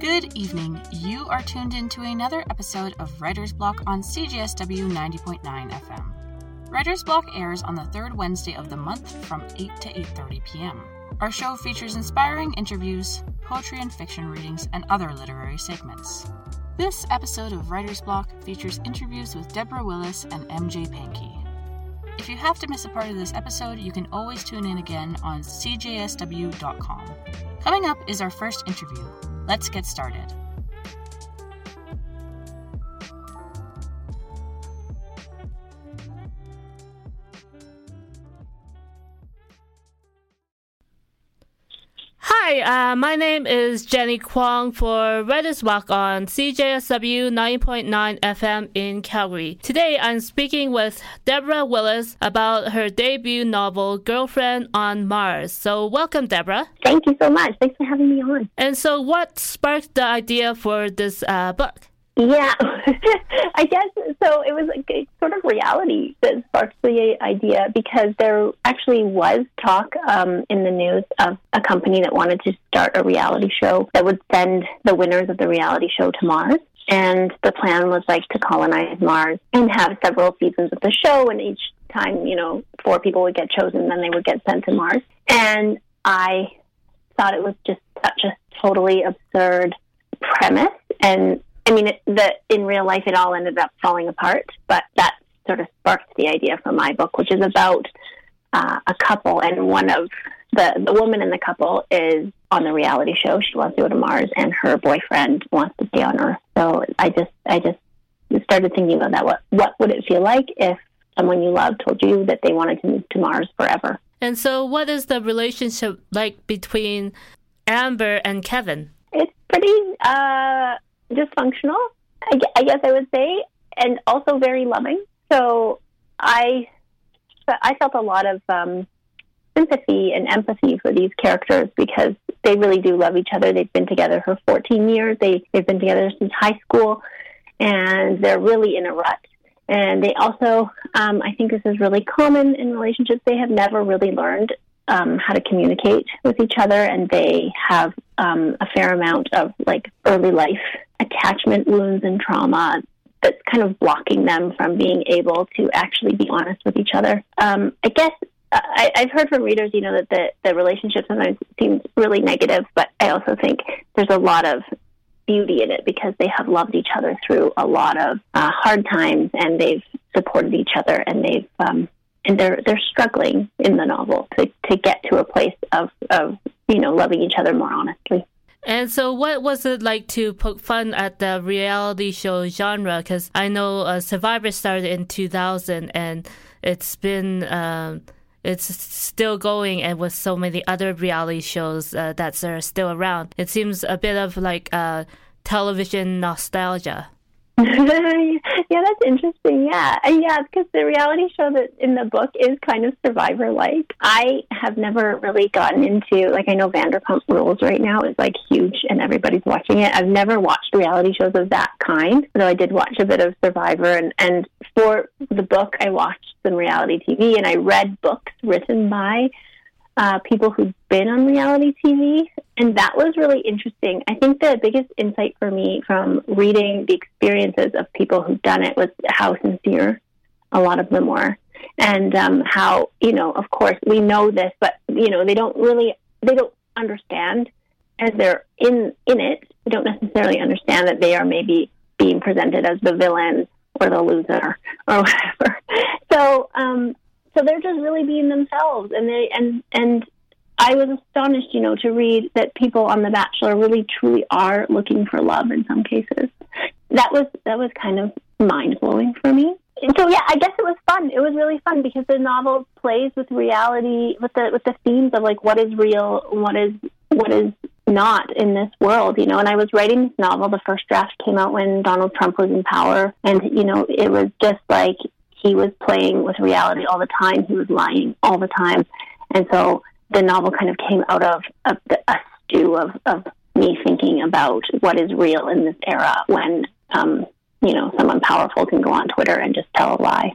Good evening. You are tuned in to another episode of Writer's Block on CJSW 90.9 FM. Writer's Block airs on the third Wednesday of the month from 8 to 8:30 p.m. Our show features inspiring interviews, poetry and fiction readings, and other literary segments. This episode of Writer's Block features interviews with Deborah Willis and MJ Pankey. If you have to miss a part of this episode, you can always tune in again on cjsw.com. Coming up is our first interview. Let's get started. Hi, uh, my name is Jenny Kwong for Writer's Block on CJSW 9.9 FM in Calgary. Today I'm speaking with Deborah Willis about her debut novel, Girlfriend on Mars. So, welcome, Deborah. Thank you so much. Thanks for having me on. And so, what sparked the idea for this uh, book? Yeah, I guess so. It was a sort of reality that sparked the idea because there actually was talk um, in the news of a company that wanted to start a reality show that would send the winners of the reality show to Mars. And the plan was like to colonize Mars and have several seasons of the show, and each time, you know, four people would get chosen, then they would get sent to Mars. And I thought it was just such a totally absurd premise and I mean, it, the in real life, it all ended up falling apart, but that sort of sparked the idea for my book, which is about uh, a couple, and one of the the woman in the couple is on the reality show. She wants to go to Mars, and her boyfriend wants to stay on Earth. So I just I just started thinking about that. What what would it feel like if someone you love told you that they wanted to move to Mars forever? And so, what is the relationship like between Amber and Kevin? It's pretty. Uh, dysfunctional, I, I guess I would say, and also very loving. So I, I felt a lot of um, sympathy and empathy for these characters because they really do love each other. They've been together for 14 years. They they've been together since high school, and they're really in a rut. And they also, um, I think this is really common in relationships. They have never really learned um, how to communicate with each other, and they have um, a fair amount of like early life attachment wounds and trauma that's kind of blocking them from being able to actually be honest with each other. Um, I guess I, I've heard from readers, you know, that the, the relationship sometimes seems really negative, but I also think there's a lot of beauty in it because they have loved each other through a lot of uh, hard times and they've supported each other and they've um, and they're they're struggling in the novel to, to get to a place of, of you know loving each other more honestly. And so, what was it like to poke fun at the reality show genre? Because I know uh, Survivor started in 2000, and it's been um, it's still going, and with so many other reality shows uh, that are still around, it seems a bit of like uh, television nostalgia. yeah, that's interesting. Yeah, uh, yeah, because the reality show that in the book is kind of survivor-like. I have never really gotten into like I know Vanderpump Rules right now is like huge and everybody's watching it. I've never watched reality shows of that kind, though I did watch a bit of Survivor. And and for the book, I watched some reality TV and I read books written by uh, people who've been on reality TV, and that was really interesting. I think the biggest insight for me from reading the experiences of people who've done it was how sincere a lot of them were, and um, how you know, of course, we know this, but you know, they don't really they don't understand as they're in in it. They don't necessarily understand that they are maybe being presented as the villain or the loser or whatever. So um, so they're just really being themselves and they and and I was astonished, you know, to read that people on The Bachelor really truly are looking for love in some cases. That was that was kind of mind blowing for me. And so yeah, I guess it was fun. It was really fun because the novel plays with reality, with the with the themes of like what is real, what is what is not in this world, you know. And I was writing this novel. The first draft came out when Donald Trump was in power, and you know, it was just like he was playing with reality all the time. He was lying all the time. And so the novel kind of came out of a, a stew of, of me thinking about what is real in this era when, um, you know, someone powerful can go on Twitter and just tell a lie.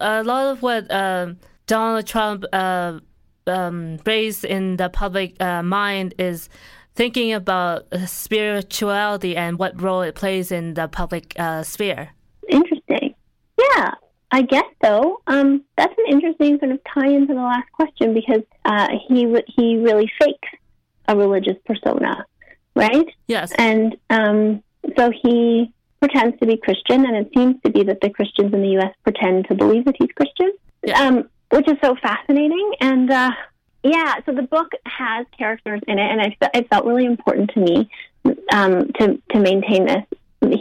A lot of what um, Donald Trump uh, um, raised in the public uh, mind is thinking about spirituality and what role it plays in the public uh, sphere. Interesting. Yeah, I guess so. Um, that's an interesting sort of tie into the last question because uh, he he really fakes a religious persona, right? Yes. And um, so he pretends to be Christian, and it seems to be that the Christians in the U.S. pretend to believe that he's Christian, Yeah. um, which is so fascinating. And uh, yeah, so the book has characters in it, and I it felt really important to me um, to to maintain this.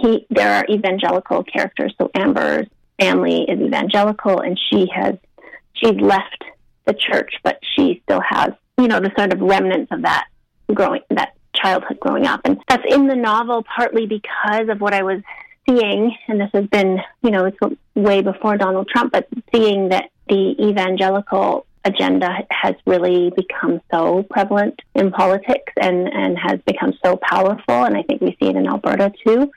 He there are evangelical characters, so Amber's family is evangelical, and she has she's left the church, but she still has you know the sort of remnants of that growing that childhood growing up, and that's in the novel partly because of what I was seeing, and this has been you know it's way before Donald Trump, but seeing that the evangelical agenda has really become so prevalent in politics and, and has become so powerful. And I think we see it in Alberta too.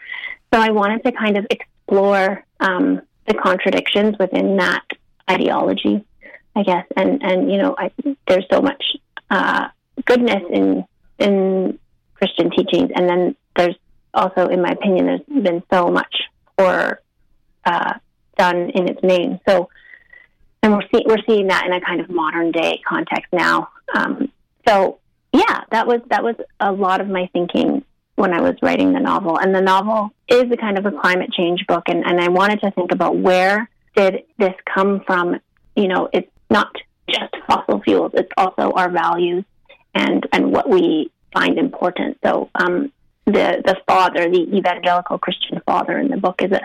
So I wanted to kind of explore um, the contradictions within that ideology, I guess. And, and you know, I, there's so much uh, goodness in, in Christian teachings. And then there's also, in my opinion, there's been so much horror uh, done in its name. So, and we're see, we're seeing that in a kind of modern day context now. Um, so yeah, that was that was a lot of my thinking when I was writing the novel. And the novel is a kind of a climate change book, and, and I wanted to think about where did this come from. You know, it's not just fossil fuels; it's also our values and and what we find important. So um, the the father, the evangelical Christian father in the book, is a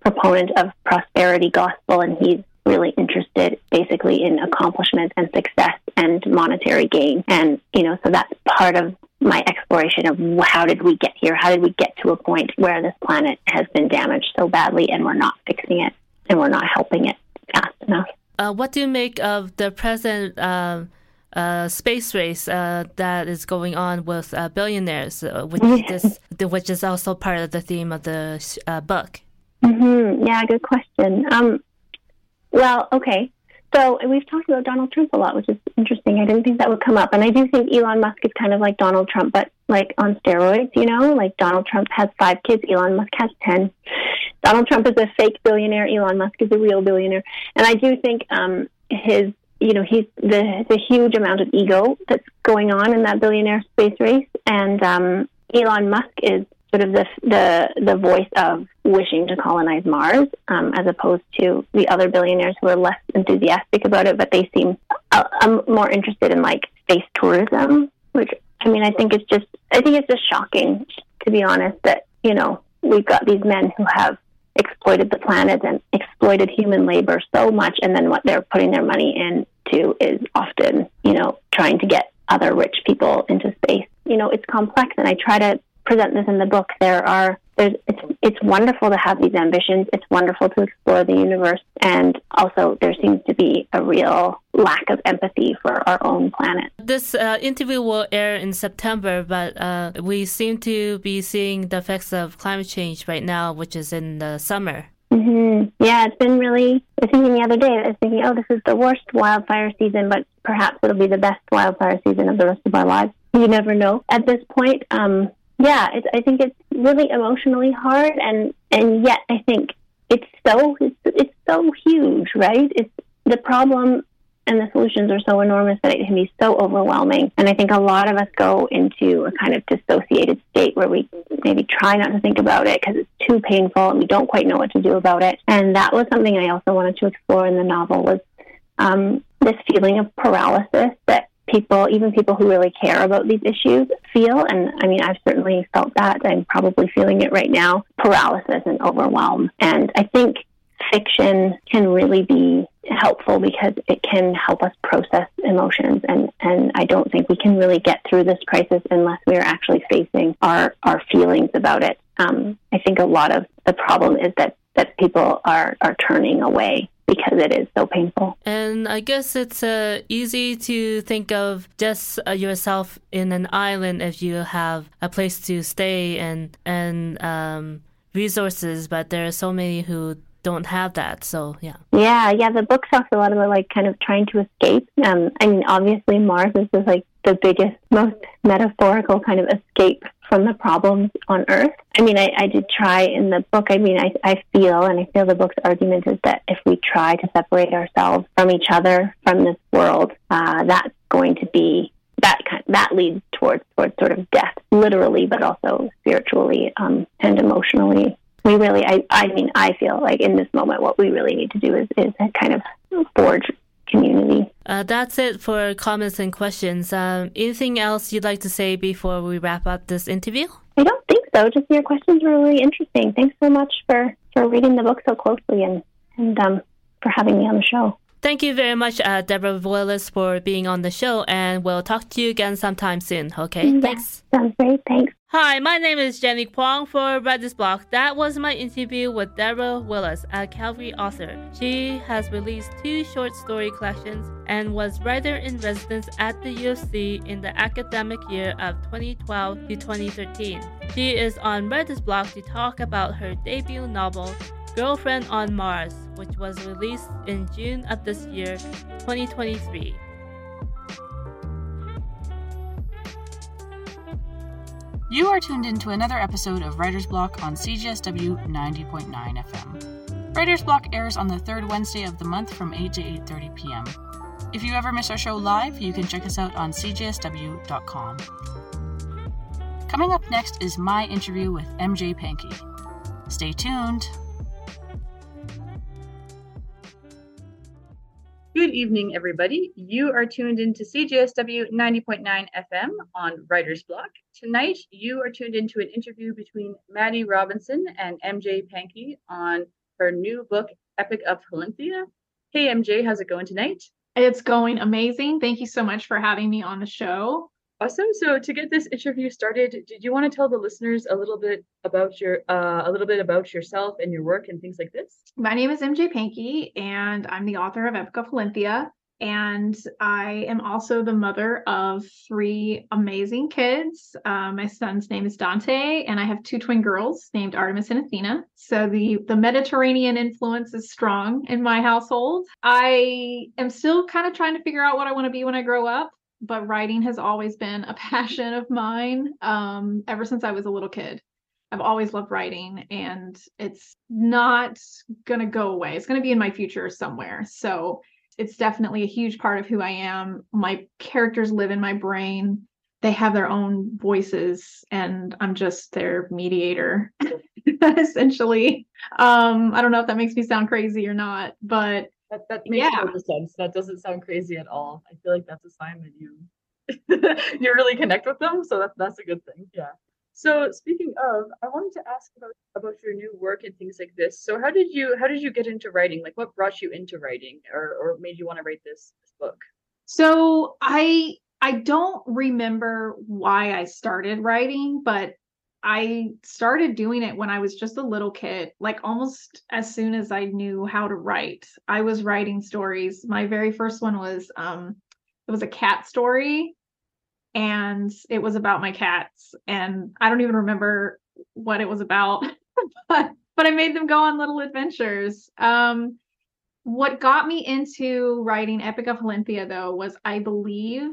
proponent of prosperity gospel, and he's really interested basically in accomplishment and success and monetary gain. And, you know, so that's part of my exploration of how did we get here? How did we get to a point where this planet has been damaged so badly and we're not fixing it and we're not helping it fast enough? Uh, what do you make of the present uh, uh, space race uh, that is going on with uh, billionaires, uh, which, is, which is also part of the theme of the uh, book? Mm-hmm. Yeah, good question. Um, well, okay. So we've talked about Donald Trump a lot, which is interesting. I didn't think that would come up, and I do think Elon Musk is kind of like Donald Trump, but like on steroids. You know, like Donald Trump has five kids, Elon Musk has ten. Donald Trump is a fake billionaire. Elon Musk is a real billionaire, and I do think um, his, you know, he's the the huge amount of ego that's going on in that billionaire space race, and um, Elon Musk is sort of the the the voice of wishing to colonize Mars, um, as opposed to the other billionaires who are less enthusiastic about it, but they seem uh, um, more interested in like space tourism. Which I mean, I think it's just I think it's just shocking, to be honest, that you know we've got these men who have exploited the planet and exploited human labor so much, and then what they're putting their money into is often you know trying to get other rich people into space. You know, it's complex, and I try to present this in the book. There are there's it's it's wonderful to have these ambitions. It's wonderful to explore the universe, and also there seems to be a real lack of empathy for our own planet. This uh, interview will air in September, but uh, we seem to be seeing the effects of climate change right now, which is in the summer. Mm-hmm. Yeah, it's been really. I was thinking the other day. I was thinking, oh, this is the worst wildfire season, but perhaps it'll be the best wildfire season of the rest of our lives. You never know. At this point, um, yeah, I think it's really emotionally hard, and and yet I think it's so it's, it's so huge, right? It's the problem and the solutions are so enormous that it can be so overwhelming. And I think a lot of us go into a kind of dissociated state where we maybe try not to think about it because it's too painful and we don't quite know what to do about it. And that was something I also wanted to explore in the novel was um, this feeling of paralysis that people, even people who really care about these issues, feel. And I mean, I've certainly felt that. I'm probably feeling it right now paralysis and overwhelm. And I think fiction can really be helpful because it can help us process emotions and and I don't think we can really get through this crisis unless we are actually facing our our feelings about it. Um, I think a lot of the problem is that that people are are turning away because it is so painful. And I guess it's uh, easy to think of just uh, yourself in an island if you have a place to stay and and um, resources, but there are so many who don't have that. So yeah. Yeah, yeah. The book talks a lot about like kind of trying to escape. Um, I mean, obviously Mars is just like the biggest, most metaphorical kind of escape from the problems on Earth. I mean, I, I did try in the book. I mean, I, I feel, and I feel the book's argument is that if we try to separate ourselves from each other, from this world, uh, that's going to be that kind, that leads towards towards sort of death, literally, but also spiritually um, and emotionally. We really, I, I mean, I feel like in this moment, what we really need to do is is kind of forge community. Uh, that's it for comments and questions. Um, anything else you'd like to say before we wrap up this interview? I don't think so. Just your questions were really interesting. Thanks so much for, for reading the book so closely and, and um, for having me on the show. Thank you very much, uh, Deborah Willis, for being on the show, and we'll talk to you again sometime soon. Okay, yeah, thanks. Sounds great. Thanks. Hi, my name is Jenny Kwong for Writer's Block. That was my interview with Deborah Willis, a Calgary author. She has released two short story collections and was writer in residence at the U of C in the academic year of 2012 to 2013. She is on Writer's Block to talk about her debut novel, Girlfriend on Mars, which was released in June of this year, 2023. You are tuned in to another episode of Writer's Block on CJSW 90.9 FM. Writer's Block airs on the third Wednesday of the month from 8 to 8:30 p.m. If you ever miss our show live, you can check us out on cjsw.com. Coming up next is my interview with MJ Pankey. Stay tuned. Good evening, everybody. You are tuned into CJSW 90.9 FM on Writer's Block. Tonight, you are tuned into an interview between Maddie Robinson and MJ Pankey on her new book, Epic of Halinthia. Hey, MJ, how's it going tonight? It's going amazing. Thank you so much for having me on the show. Awesome. So to get this interview started, did you want to tell the listeners a little bit about your uh, a little bit about yourself and your work and things like this? My name is MJ Pankey, and I'm the author of Epic of Halinthia. And I am also the mother of three amazing kids. Uh, my son's name is Dante, and I have two twin girls named Artemis and Athena. So the the Mediterranean influence is strong in my household. I am still kind of trying to figure out what I want to be when I grow up but writing has always been a passion of mine um, ever since I was a little kid. I've always loved writing and it's not going to go away. It's going to be in my future somewhere. So it's definitely a huge part of who I am. My characters live in my brain. They have their own voices and I'm just their mediator essentially. Um I don't know if that makes me sound crazy or not, but that that makes yeah. total sense. That doesn't sound crazy at all. I feel like that's a sign that you you really connect with them. So that's that's a good thing. Yeah. So speaking of, I wanted to ask about about your new work and things like this. So how did you how did you get into writing? Like what brought you into writing or or made you want to write this this book? So I I don't remember why I started writing, but I started doing it when I was just a little kid, like almost as soon as I knew how to write. I was writing stories. My very first one was um it was a cat story and it was about my cats and I don't even remember what it was about, but but I made them go on little adventures. Um what got me into writing Epic of Halinthia though was I believe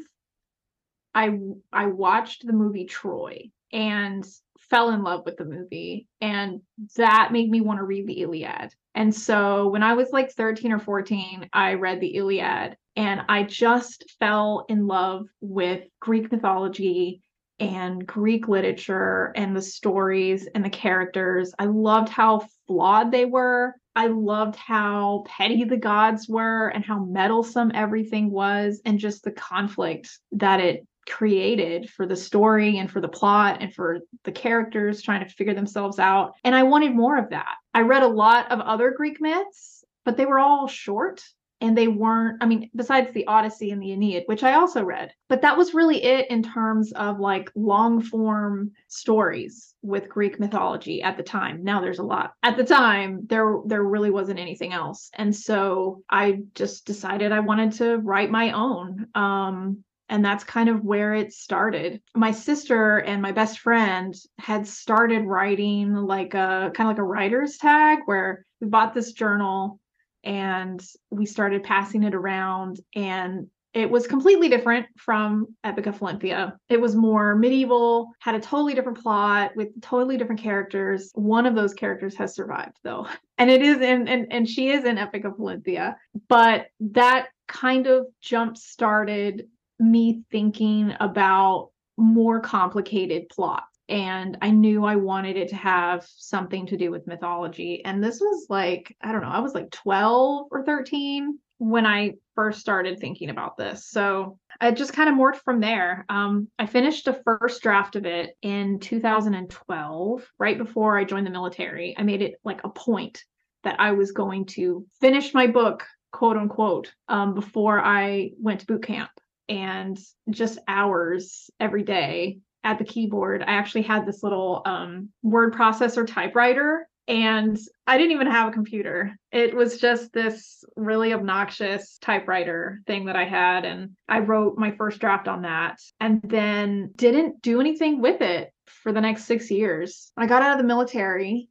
I I watched the movie Troy and fell in love with the movie and that made me want to read the Iliad. And so when I was like 13 or 14, I read the Iliad and I just fell in love with Greek mythology and Greek literature and the stories and the characters. I loved how flawed they were. I loved how petty the gods were and how meddlesome everything was, and just the conflict that it created for the story and for the plot and for the characters trying to figure themselves out. And I wanted more of that. I read a lot of other Greek myths, but they were all short and they weren't, I mean, besides the Odyssey and the Aeneid, which I also read, but that was really it in terms of like long form stories with Greek mythology at the time. Now there's a lot. At the time, there there really wasn't anything else. And so I just decided I wanted to write my own. Um, and that's kind of where it started. My sister and my best friend had started writing like a kind of like a writer's tag where we bought this journal and we started passing it around and it was completely different from Epic of Halinthia. It was more medieval, had a totally different plot with totally different characters. One of those characters has survived though. And it is in and, and she is in Epic of Halinthia. But that kind of jump started me thinking about more complicated plots and I knew I wanted it to have something to do with mythology. And this was like, I don't know, I was like 12 or 13 when I first started thinking about this. So I just kind of morphed from there. Um, I finished a first draft of it in 2012, right before I joined the military. I made it like a point that I was going to finish my book, quote unquote, um, before I went to boot camp and just hours every day at the keyboard. I actually had this little um, word processor typewriter and I didn't even have a computer. It was just this really obnoxious typewriter thing that I had. And I wrote my first draft on that and then didn't do anything with it for the next six years. I got out of the military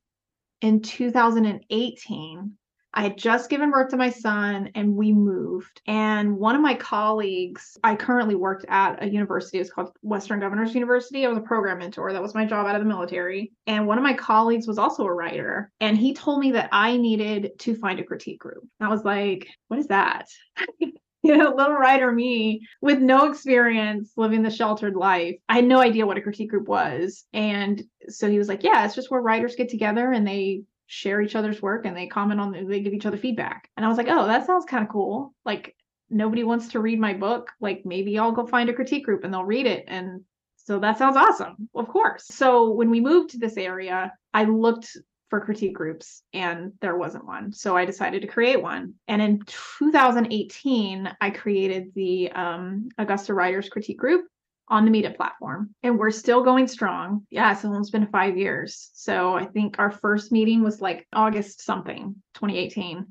in 2018 I had just given birth to my son and we moved. And one of my colleagues, I currently worked at a university, it's called Western Governors University. I was a program mentor. That was my job out of the military. And one of my colleagues was also a writer. And he told me that I needed to find a critique group. I was like, what is that? you know, little writer me with no experience living the sheltered life. I had no idea what a critique group was. And so he was like, Yeah, it's just where writers get together and they share each other's work and they comment on they give each other feedback. And i was like oh that sounds kind of cool. Like nobody wants to read my book. Like maybe i'll go find a critique group and they'll read it. And so that sounds awesome of course. So when we moved to this area i looked for critique groups and there wasn't one. So i decided to create one. And in 2018 i created the um, augusta writers critique group on the Meetup platform. And we're still going strong. Yeah, it's almost been five years. So I think our first meeting was like August something, 2018.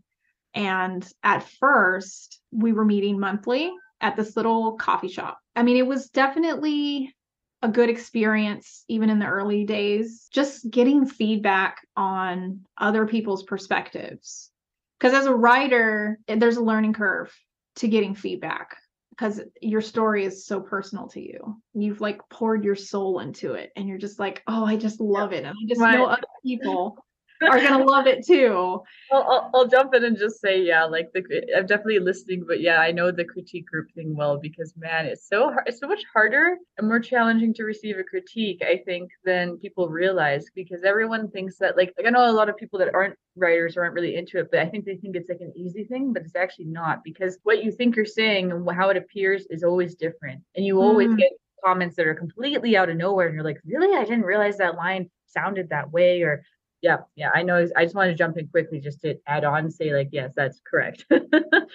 And at first, we were meeting monthly at this little coffee shop. I mean, it was definitely a good experience, even in the early days, just getting feedback on other people's perspectives. Because as a writer, there's a learning curve to getting feedback because your story is so personal to you. You've like poured your soul into it and you're just like, oh, I just love it. And I just right. know other people are gonna love it too. I'll, I'll, I'll jump in and just say, yeah, like the I'm definitely listening, but yeah, I know the critique group thing well because man, it's so hard, it's so much harder and more challenging to receive a critique, I think, than people realize because everyone thinks that like, like I know a lot of people that aren't writers aren't really into it, but I think they think it's like an easy thing, but it's actually not because what you think you're saying and how it appears is always different, and you always mm. get comments that are completely out of nowhere, and you're like, really, I didn't realize that line sounded that way or yeah yeah i know i just want to jump in quickly just to add on and say like yes that's correct.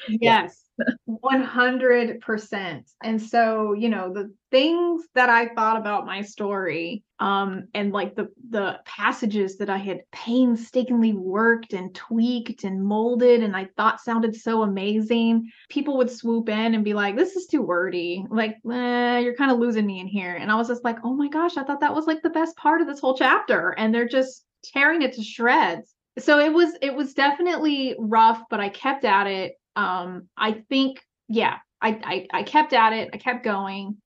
Yes 100% and so you know the things that i thought about my story um and like the the passages that i had painstakingly worked and tweaked and molded and i thought sounded so amazing people would swoop in and be like this is too wordy. Like eh, you're kind of losing me in here. And i was just like oh my gosh i thought that was like the best part of this whole chapter. And they're just tearing it to shreds. So it was it was definitely rough, but I kept at it. Um, I think, yeah, I, I I kept at it. I kept going.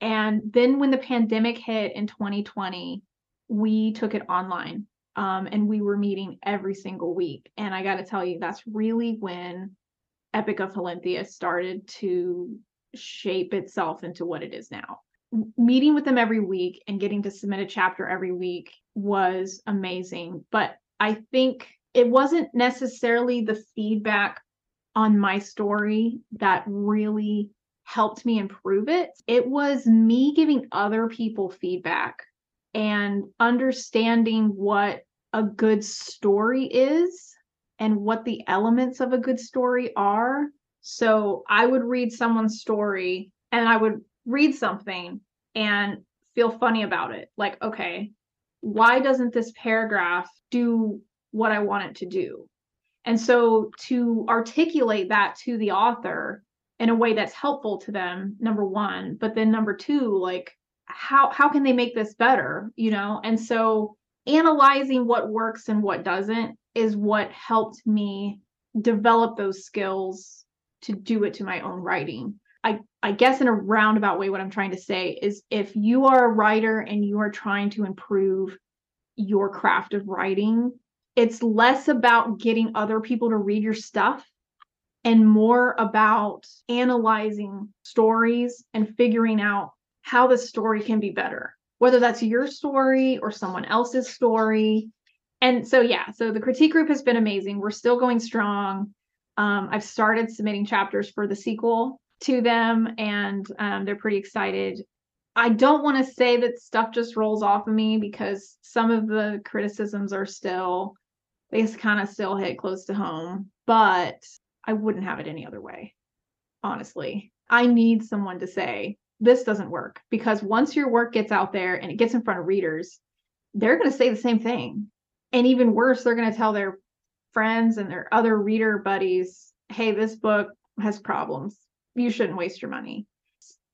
And then when the pandemic hit in 2020, we took it online. Um, and we were meeting every single week. And I got to tell you, that's really when Epic of Halinthia started to shape itself into what it is now meeting with them every week and getting to submit a chapter every week was amazing. But I think it wasn't necessarily the feedback on my story that really helped me improve it. It was me giving other people feedback and understanding what a good story is and what the elements of a good story are. So I would read someone's story and I would read something and feel funny about it. Like, okay, why doesn't this paragraph do what I want it to do? And so to articulate that to the author in a way that's helpful to them, number one, but then number two, like how how can they make this better, you know? And so analyzing what works and what doesn't is what helped me develop those skills to do it to my own writing I, I guess in a roundabout way, what I'm trying to say is if you are a writer and you are trying to improve your craft of writing, it's less about getting other people to read your stuff and more about analyzing stories and figuring out how the story can be better, whether that's your story or someone else's story. And so, yeah, so the critique group has been amazing. We're still going strong. Um, I've started submitting chapters for the sequel to them, and um, they're pretty excited. I don't want to say that stuff just rolls off of me because some of the criticisms are still, they kind of still hit close to home, but I wouldn't have it any other way. Honestly, I need someone to say, this doesn't work because once your work gets out there and it gets in front of readers, they're going to say the same thing. And even worse, they're going to tell their friends and their other reader buddies, hey, this book has problems. You shouldn't waste your money.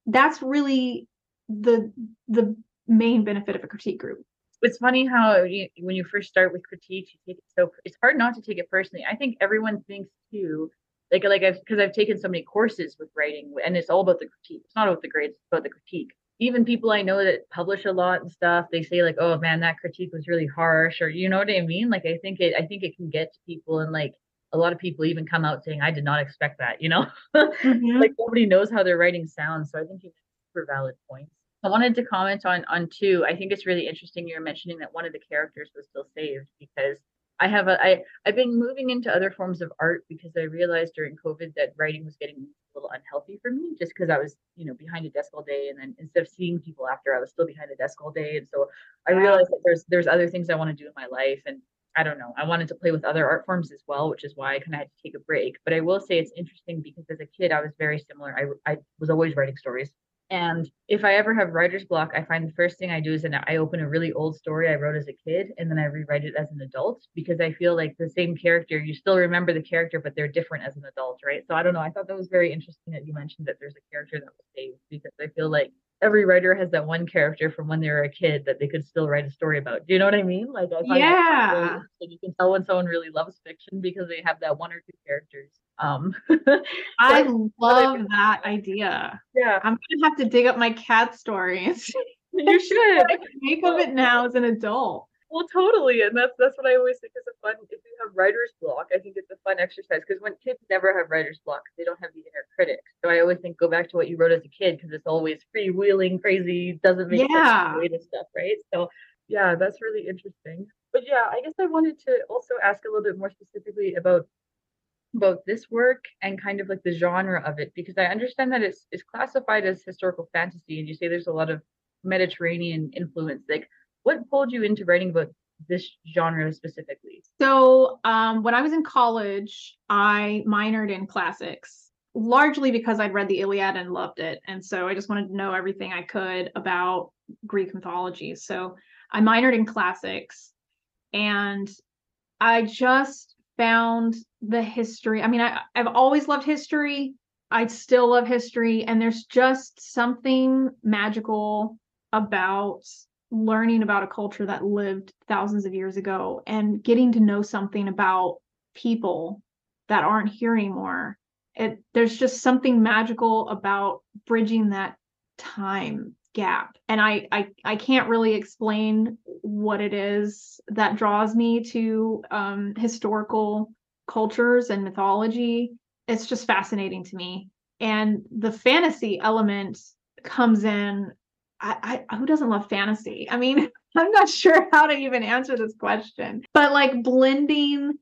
That's really the the main benefit of a critique group. It's funny how you, when you first start with critique, you take it so it's hard not to take it personally. I think everyone thinks too, like like I've because I've taken so many courses with writing, and it's all about the critique. It's not about the grades, it's about the critique. Even people I know that publish a lot and stuff, they say like, "Oh man, that critique was really harsh," or you know what I mean. Like I think it, I think it can get to people, and like a lot of people even come out saying, "I did not expect that," you know. Mm-hmm. like nobody knows how their writing sounds, so I think you super valid points. I wanted to comment on on two. I think it's really interesting you're mentioning that one of the characters was still saved because I have a I I've been moving into other forms of art because I realized during COVID that writing was getting a little unhealthy for me just because I was, you know, behind a desk all day and then instead of seeing people after I was still behind a desk all day. And so I realized that there's there's other things I want to do in my life and I don't know. I wanted to play with other art forms as well, which is why I kind of had to take a break. But I will say it's interesting because as a kid, I was very similar. I, I was always writing stories. And if I ever have writer's block, I find the first thing I do is I open a really old story I wrote as a kid and then I rewrite it as an adult because I feel like the same character, you still remember the character, but they're different as an adult, right? So I don't know. I thought that was very interesting that you mentioned that there's a character that was saved because I feel like every writer has that one character from when they were a kid that they could still write a story about. Do you know what I mean? Like, I yeah, you can tell when someone really loves fiction because they have that one or two characters. Um, I love that idea. Yeah, I'm gonna have to dig up my cat stories. you should make of it now as an adult. Well, totally, and that's that's what I always think is a fun. If you have writer's block, I think it's a fun exercise because when kids never have writer's block, they don't have the inner critic. So I always think go back to what you wrote as a kid because it's always freewheeling, crazy, doesn't make yeah. sense stuff, right? So yeah, that's really interesting. But yeah, I guess I wanted to also ask a little bit more specifically about about this work and kind of like the genre of it because I understand that it's it's classified as historical fantasy and you say there's a lot of Mediterranean influence. Like what pulled you into writing about this genre specifically? So, um, when I was in college, I minored in classics, largely because I'd read the Iliad and loved it. And so I just wanted to know everything I could about Greek mythology. So I minored in classics and I just found the history. I mean, I, I've always loved history. I still love history. And there's just something magical about learning about a culture that lived thousands of years ago and getting to know something about people that aren't here anymore. It there's just something magical about bridging that time gap. And I, I i can't really explain what it is that draws me to um, historical cultures and mythology. It's just fascinating to me. And the fantasy element comes in I, I who doesn't love fantasy? I mean, I'm not sure how to even answer this question. But like blending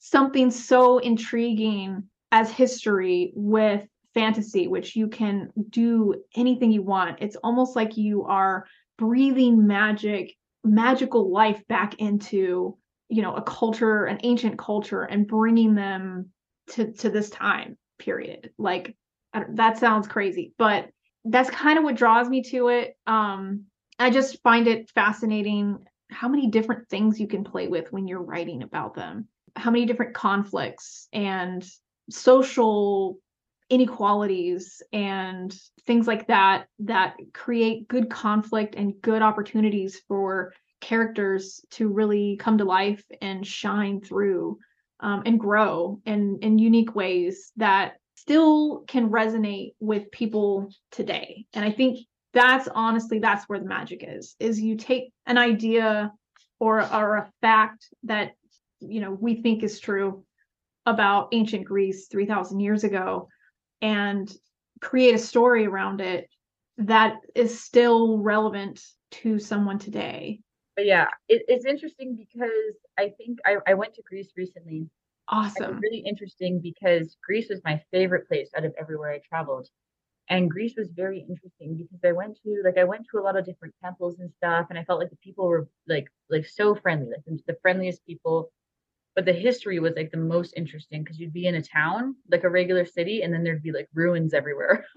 something so intriguing as history with fantasy, which you can do anything you want. It's almost like you are breathing magic, magical life back into, you know, a culture, an ancient culture, and bringing them to to this time period. Like that sounds crazy, but that's kind of what draws me to it. Um, I just find it fascinating how many different things you can play with when you're writing about them, how many different conflicts and social inequalities and things like that that create good conflict and good opportunities for characters to really come to life and shine through um, and grow in in unique ways that still can resonate with people today. And I think that's honestly that's where the magic is is you take an idea or or a fact that you know we think is true about ancient Greece 3000 years ago and create a story around it that is still relevant to someone today. But yeah, it, it's interesting because I think I, I went to Greece recently. Awesome. really interesting because Greece was my favorite place out of everywhere I traveled. And Greece was very interesting because I went to like I went to a lot of different temples and stuff, and I felt like the people were like like so friendly, like the friendliest people but the history was like the most interesting because you'd be in a town like a regular city and then there'd be like ruins everywhere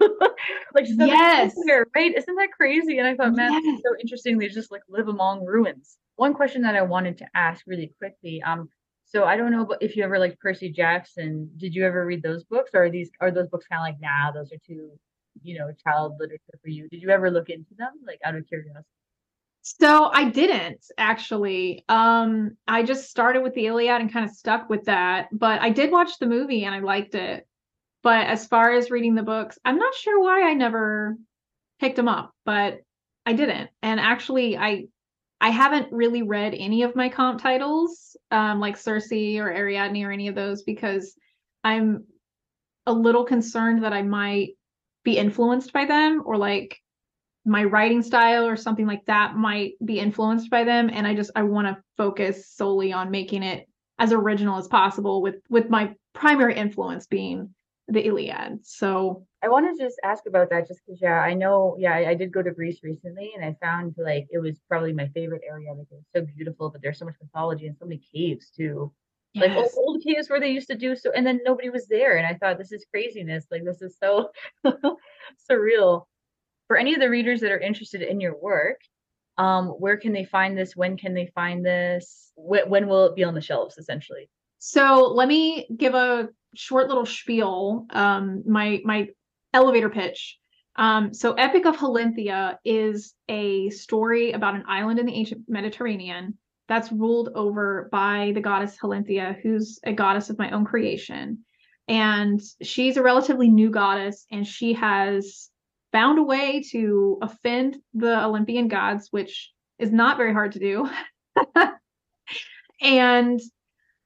like yes right isn't that crazy and i thought man yes. so interesting they just like live among ruins one question that i wanted to ask really quickly um so i don't know if you ever like percy jackson did you ever read those books or are these are those books kind of like nah those are too you know child literature for you did you ever look into them like out of curiosity so I didn't actually. Um, I just started with the Iliad and kind of stuck with that. But I did watch the movie and I liked it. But as far as reading the books, I'm not sure why I never picked them up, but I didn't. And actually, I I haven't really read any of my comp titles, um, like Circe or Ariadne or any of those, because I'm a little concerned that I might be influenced by them or like my writing style or something like that might be influenced by them. And i just i want to focus solely on making it as original as possible with with my primary influence being the iliad so i want to just ask about that just because yeah i know yeah I, I, did go to greece recently and i found like it was probably my favorite area like it was so beautiful but there's so much mythology and so many caves too yes. like old, old caves where they used to do so and then nobody was there and i thought this is craziness like this is so surreal for any of the readers that are interested in your work, um, where can they find this? When can they find this? When, when will it be on the shelves, essentially? So let me give a short little spiel. Um, my my elevator pitch. Um, so Epic of Halinthia is a story about an island in the ancient Mediterranean that's ruled over by the goddess Halinthia, who's a goddess of my own creation. And she's a relatively new goddess, and she has found a way to offend the Olympian gods, which is not very hard to do. and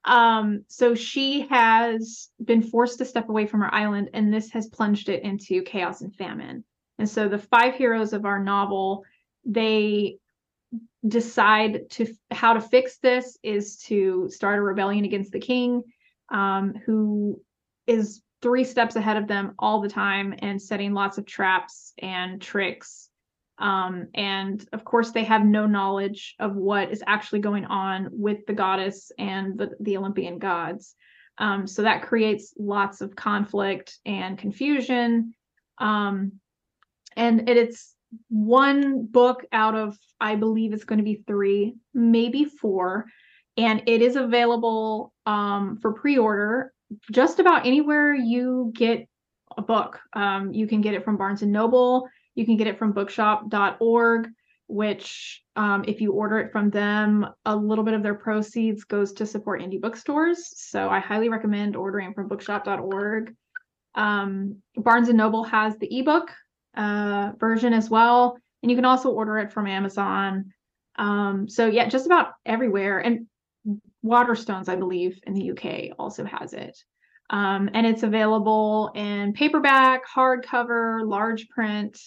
um, so she has been forced to step away from her island, and this has plunged it into chaos and famine. And so the five heroes of our novel, they decide to how to fix this is to start a rebellion against the king, um, who is three steps ahead of them all the time and setting lots of traps and tricks. Um, and of course, they have no knowledge of what is actually going on with the goddess and the, the Olympian gods. Um, so that creates lots of conflict and confusion. Um, and it, it's one book out of, I believe it's going to be three, maybe four. And it is available um, for pre order just about anywhere you get a book. Um, you can get it from Barnes and Noble. You can get it from bookshop.org, which, um, if you order it from them, a little bit of their proceeds goes to support indie bookstores. So I highly recommend ordering from bookshop.org. Um, Barnes and Noble has the ebook uh, version as well, and you can also order it from Amazon. Um, so yeah, just about everywhere. And Waterstones, I believe, in the UK also has it. Um, and it's available in paperback, hardcover, large print,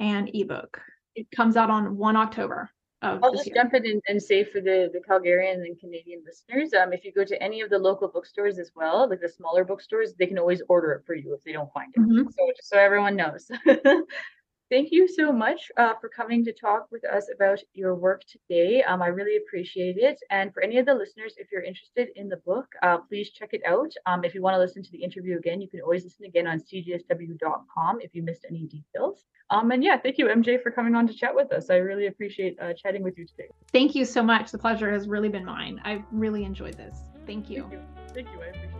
and ebook. It comes out on 1 October. I'll just year. jump in and, and, say for the, the Calgarian and Canadian listeners, um, if you go to any of the local bookstores as well, like the smaller bookstores, they can always order it for you if they don't find it. Mm-hmm. So just so everyone knows. Thank you so much uh, for coming to talk with us about your work today. Um, I really appreciate it. And for any of the listeners, if you're interested in the book, uh, please check it out. Um, if you want to listen to the interview again, you can always listen again on cjsw.com if you missed any details. Um, and yeah, thank you, MJ, for coming on to chat with us. I really appreciate uh, chatting with you today. Thank you so much. The pleasure has really been mine. I've really enjoyed this. Thank you. Thank you. Thank you. I appreciate it.